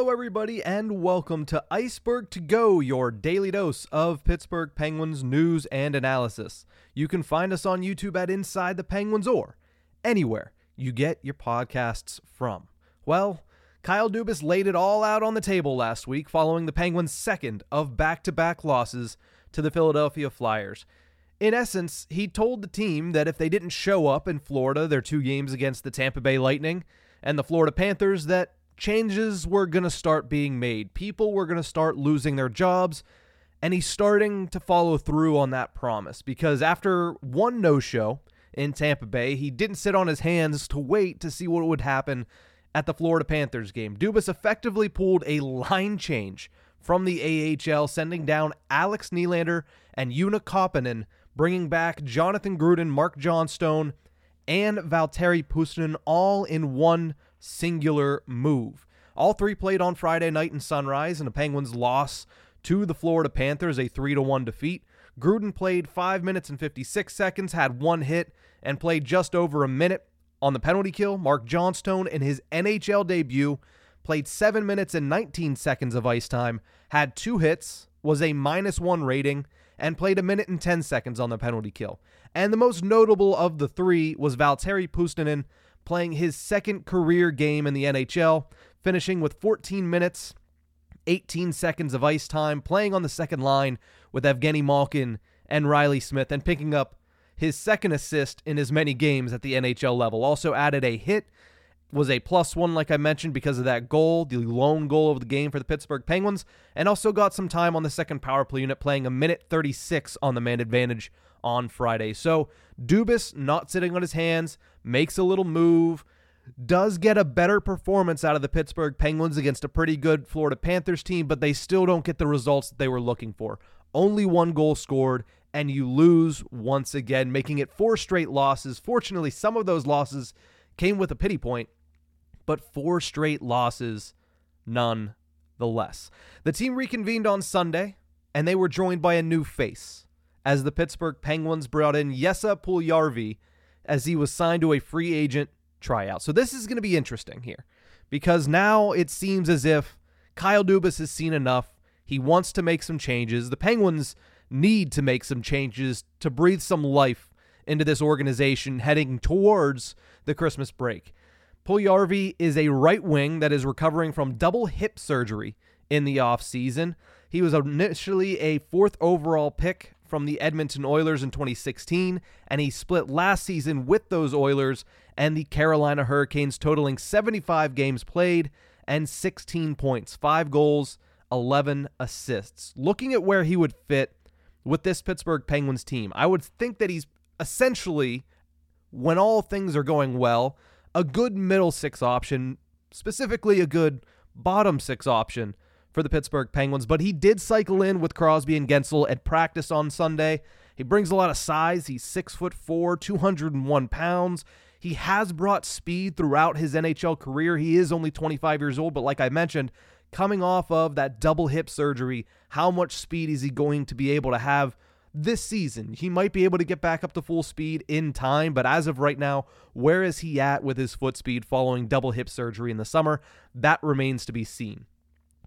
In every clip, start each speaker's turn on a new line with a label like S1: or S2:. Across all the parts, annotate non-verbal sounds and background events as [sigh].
S1: Hello, everybody, and welcome to Ice-Burgh to Go, your daily dose of Pittsburgh Penguins news and analysis. You can find us on YouTube at Inside the Penguins or anywhere you get your podcasts from. Well, Kyle Dubas laid it all out on the table last week following the Penguins' second of back to back losses to the Philadelphia Flyers. In essence, he told the team that if they didn't show up in Florida, their two games against the Tampa Bay Lightning and the Florida Panthers, that changes were going to start being made. People were going to start losing their jobs. And he's starting to follow through on that promise because after one no show in Tampa Bay, he didn't sit on his hands to wait to see what would happen at the Florida Panthers game. Dubas effectively pulled a line change from the AHL, sending down Alex Nylander and Joona Koppanen, bringing back Jonathan Gruden, Mark Johnstone, and Valtteri Puustinen all in one singular move. All three played on Friday night in Sunrise, and the Penguins' loss to the Florida Panthers, a 3 1 defeat. Gruden played 5 minutes and 56 seconds, had one hit, and played just over a minute on the penalty kill. Mark Johnstone, in his NHL debut, played 7 minutes and 19 seconds of ice time, had two hits, was a minus one rating, and played a minute and 10 seconds on the penalty kill. And the most notable of the three was Valtteri Puustinen, playing his second career game in the NHL, finishing with 14 minutes, 18 seconds of ice time, playing on the second line with Evgeny Malkin and Reilly Smith, and picking up his second assist in as many games at the NHL level. Also added a hit, was a plus one, like I mentioned, because of that goal, the lone goal of the game for the Pittsburgh Penguins, and also got some time on the second power play unit, playing a minute 36 on the man advantage on Friday. So Dubas not sitting on his hands, makes a little move, does get a better performance out of the Pittsburgh Penguins against a pretty good Florida Panthers team, but they still don't get the results that they were looking for. Only one goal scored, and you lose once again, making it four straight losses. Fortunately, some of those losses came with a pity point, but four straight losses nonetheless. The less. The team reconvened on Sunday, and they were joined by a new face as the Pittsburgh Penguins brought in Jesse Puljujarvi as he was signed to a free agent tryout. So this is going to be interesting here because now it seems as if Kyle Dubas has seen enough. He wants to make some changes. The Penguins need to make some changes to breathe some life into this organization heading towards the Christmas break. Puljujarvi is a right wing that is recovering from double hip surgery in the offseason. He was initially a fourth overall pick from the Edmonton Oilers in 2016, and he split last season with those Oilers and the Carolina Hurricanes, totaling 75 games played and 16 points, 5 goals, 11 assists. Looking at where he would fit with this Pittsburgh Penguins team, I would think that he's essentially, when all things are going well, a good middle six option, specifically a good bottom six option for the Pittsburgh Penguins, but he did cycle in with Crosby and Guentzel at practice on Sunday. He brings a lot of size. He's six foot four, 201 pounds. He has brought speed throughout his NHL career. He is only 25 years old, but like I mentioned, coming off of that double hip surgery, how much speed is he going to be able to have this season? He might be able to get back up to full speed in time, but as of right now, where is he at with his foot speed following double hip surgery in the summer? That remains to be seen.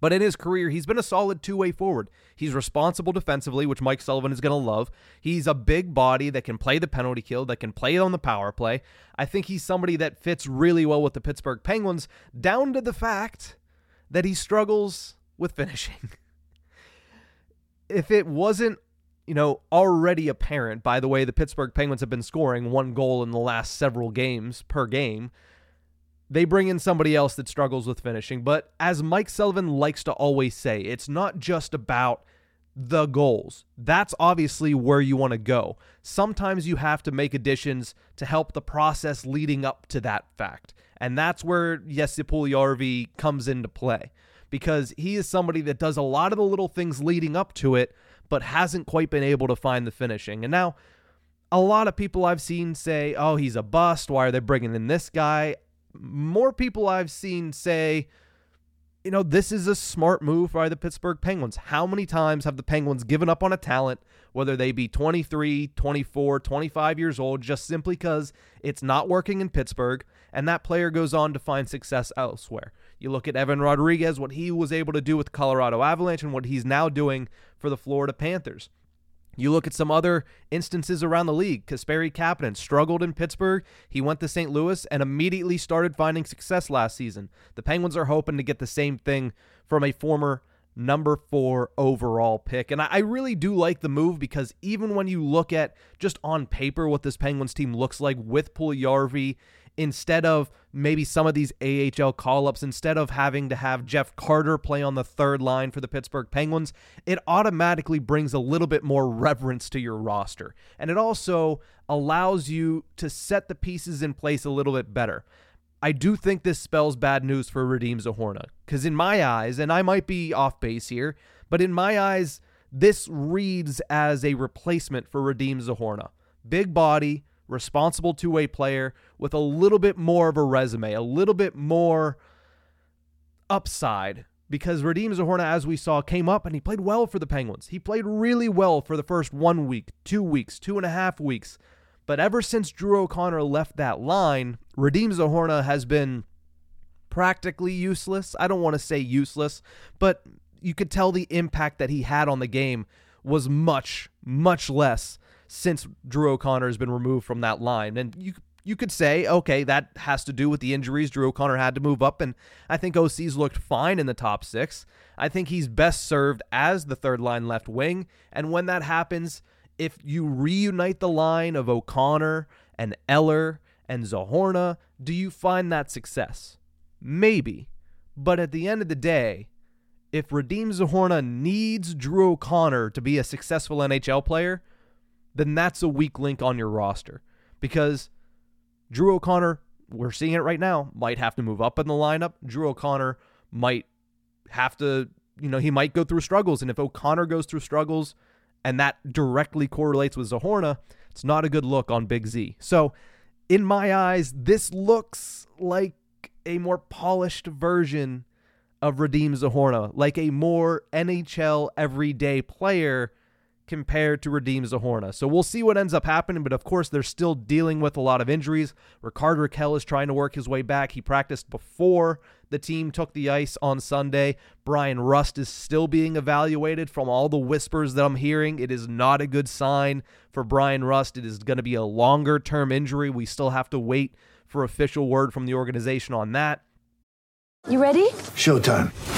S1: But in his career, he's been a solid two way forward. He's responsible defensively, which Mike Sullivan is going to love. He's a big body that can play the penalty kill, that can play on the power play. I think he's somebody that fits really well with the Pittsburgh Penguins, down to the fact that he struggles with finishing. [laughs] if it wasn't, you know, already apparent by the way the Pittsburgh Penguins have been scoring one goal in the last several games per game, they bring in somebody else that struggles with finishing. But as Mike Sullivan likes to always say, it's not just about the goals. That's obviously where you want to go. Sometimes you have to make additions to help the process leading up to that fact. And that's where Jesse Puljujarvi comes into play because he is somebody that does a lot of the little things leading up to it, but hasn't quite been able to find the finishing. And now, a lot of people I've seen say, oh, he's a bust. Why are they bringing in this guy? more people I've seen say, you know, this is a smart move by the Pittsburgh Penguins. How many times have the Penguins given up on a talent, whether they be 23, 24, 25 years old, just simply because it's not working in Pittsburgh, and that player goes on to find success elsewhere? You look at Evan Rodrigues, what he was able to do with Colorado Avalanche, and what he's now doing for the Florida Panthers. You look at some other instances around the league. Kasperi Kapanen struggled in Pittsburgh. He went to St. Louis and immediately started finding success last season. The Penguins are hoping to get the same thing from a former number four overall pick. And I really do like the move because even when you look at just on paper what this Penguins team looks like with Puljujarvi instead of maybe some of these AHL call ups, instead of having to have Jeff Carter play on the third line for the Pittsburgh Penguins, it automatically brings a little bit more reverence to your roster. And it also allows you to set the pieces in place a little bit better. I do think this spells bad news for Radim Zohorna because, in my eyes, and I might be off base here, but in my eyes, this reads as a replacement for Radim Zohorna. Big body, responsible two way player with a little bit more of a resume, a little bit more upside. Because Radim Zohorna, as we saw, came up and he played well for the Penguins. He played really well for the first one week, two weeks, two and a half weeks. But ever since Drew O'Connor left that line, Radim Zohorna has been practically useless. I don't want to say useless, but you could tell the impact that he had on the game was much, much less since Drew O'Connor has been removed from that line. And you you could say, okay, that has to do with the injuries. Drew O'Connor had to move up, and I think OC's looked fine in the top six. I think he's best served as the third line left wing. And when that happens, if you reunite the line of O'Connor and Eller and Zohorna, do you find that success? Maybe. But at the end of the day, if Radim Zohorna needs Drew O'Connor to be a successful NHL player, then that's a weak link on your roster because Drew O'Connor, we're seeing it right now, might have to move up in the lineup. Drew O'Connor might have to, you know, he might go through struggles. And if O'Connor goes through struggles and that directly correlates with Zohorna, it's not a good look on Big Z. So, in my eyes, this looks like a more polished version of Radim Zohorna, like a more NHL everyday player compared to Radim Zohorna. So we'll see what ends up happening, but of course they're still dealing with a lot of injuries. Rickard Rakell is trying to work his way back. He practiced before the team took the ice on Sunday. Bryan Rust is still being evaluated from all the whispers that I'm hearing. It is not a good sign for Bryan Rust. It is going to be a longer term injury. We still have to wait for official word from the organization on that.
S2: You ready?
S3: Showtime.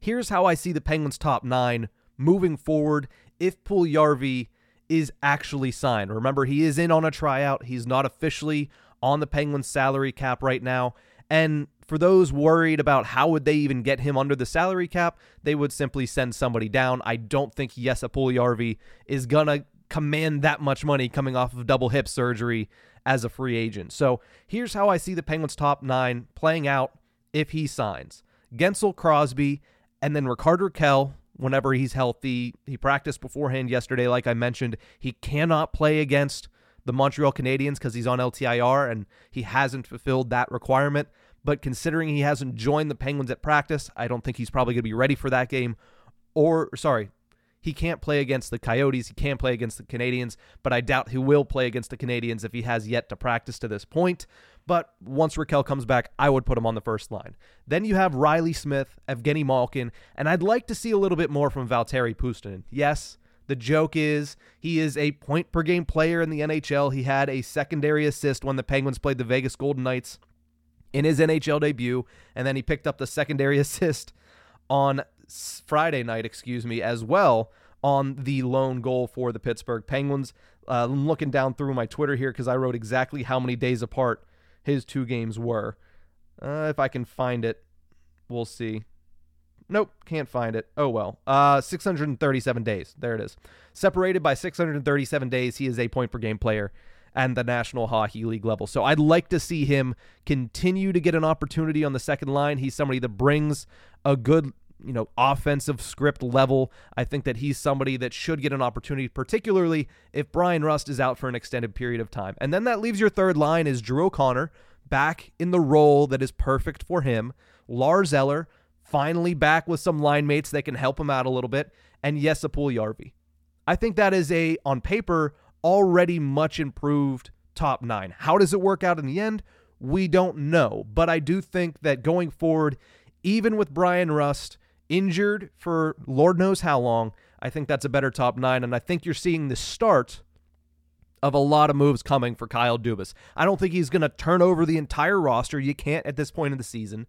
S1: here's how I see the Penguins' top nine moving forward if Puljujarvi is actually signed. Remember, he is in on a tryout. He's not officially on the Penguins' salary cap right now. And for those worried about how would they even get him under the salary cap, they would simply send somebody down. I don't think Jesse Puljujarvi is gonna command that much money coming off of double hip surgery as a free agent. So here's how I see the Penguins' top nine playing out if he signs: Guentzel, Crosby, and then Rickard Rakell whenever he's healthy. He practiced beforehand yesterday, like I mentioned. He cannot play against the Montreal Canadiens because he's on LTIR and he hasn't fulfilled that requirement. But considering he hasn't joined the Penguins at practice, I don't think he's probably going to be ready for that game. Or, sorry, he can't play against the Coyotes. He can't play against the Canadiens, but I doubt he will play against the Canadiens if he has yet to practice to this point. But once Rakell comes back, I would put him on the first line. Then you have Reilly Smith, Evgeny Malkin, and I'd like to see a little bit more from Valtteri Puustinen. Yes, the joke is he is a point per game player in the NHL. He had a secondary assist when the Penguins played the Vegas Golden Knights in his NHL debut, and then he picked up the secondary [laughs] assist on Friday night, excuse me, as well on the lone goal for the Pittsburgh Penguins. Uh, I'm looking down through my Twitter here because I wrote exactly how many days apart his two games were. Uh, if I can find it, we'll see. Nope, can't find it. Oh well. Uh, 637 days. There it is. Separated by 637 days, he is a point per game player and the National Hockey League level. So I'd like to see him continue to get an opportunity on the second line. He's somebody that brings a good you know, offensive script level. I think that he's somebody that should get an opportunity, particularly if Bryan Rust is out for an extended period of time. And then that leaves your third line is Drew O'Connor back in the role that is perfect for him. Lars Eller finally back with some line mates that can help him out a little bit, and yes, Jesse Puljujarvi. I think that is a on paper already much improved top nine. How does it work out in the end? We don't know, but I do think that going forward, even with Bryan Rust injured for Lord knows how long. I think that's a better top nine, and I think you're seeing the start of a lot of moves coming for Kyle Dubas. I don't think he's going to turn over the entire roster. You can't at this point in the season,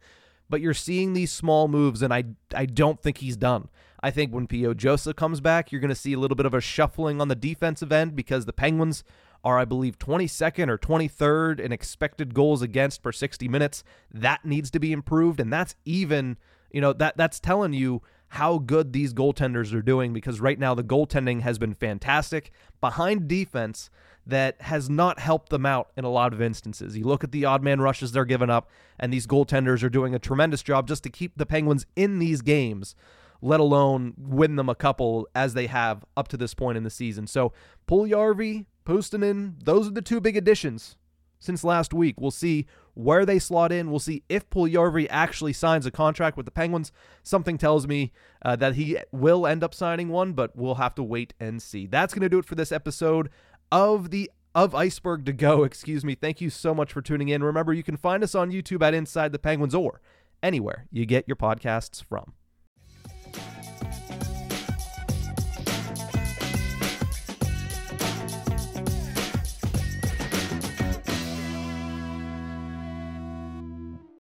S1: but you're seeing these small moves, and I I don't think he's done. I think when P.O. Joseph comes back, you're going to see a little bit of a shuffling on the defensive end because the Penguins are, I believe, 22nd or 23rd in expected goals against per 60 minutes. That needs to be improved, and that's even – you know that that's telling you how good these goaltenders are doing because right now the goaltending has been fantastic behind defense that has not helped them out in a lot of instances. You look at the odd man rushes they're giving up, and these goaltenders are doing a tremendous job just to keep the Penguins in these games, let alone win them a couple as they have up to this point in the season. So Puljujarvi, Puustinen, those are the two big additions since last week. We'll see where they slot in. We'll see if Puljujarvi actually signs a contract with the Penguins. Something tells me uh, that he will end up signing one, but we'll have to wait and see. That's going to do it for this episode of the of Ice-Burgh to go. [laughs] Excuse me. Thank you so much for tuning in. Remember, you can find us on YouTube at Inside the Penguins or anywhere you get your podcasts from.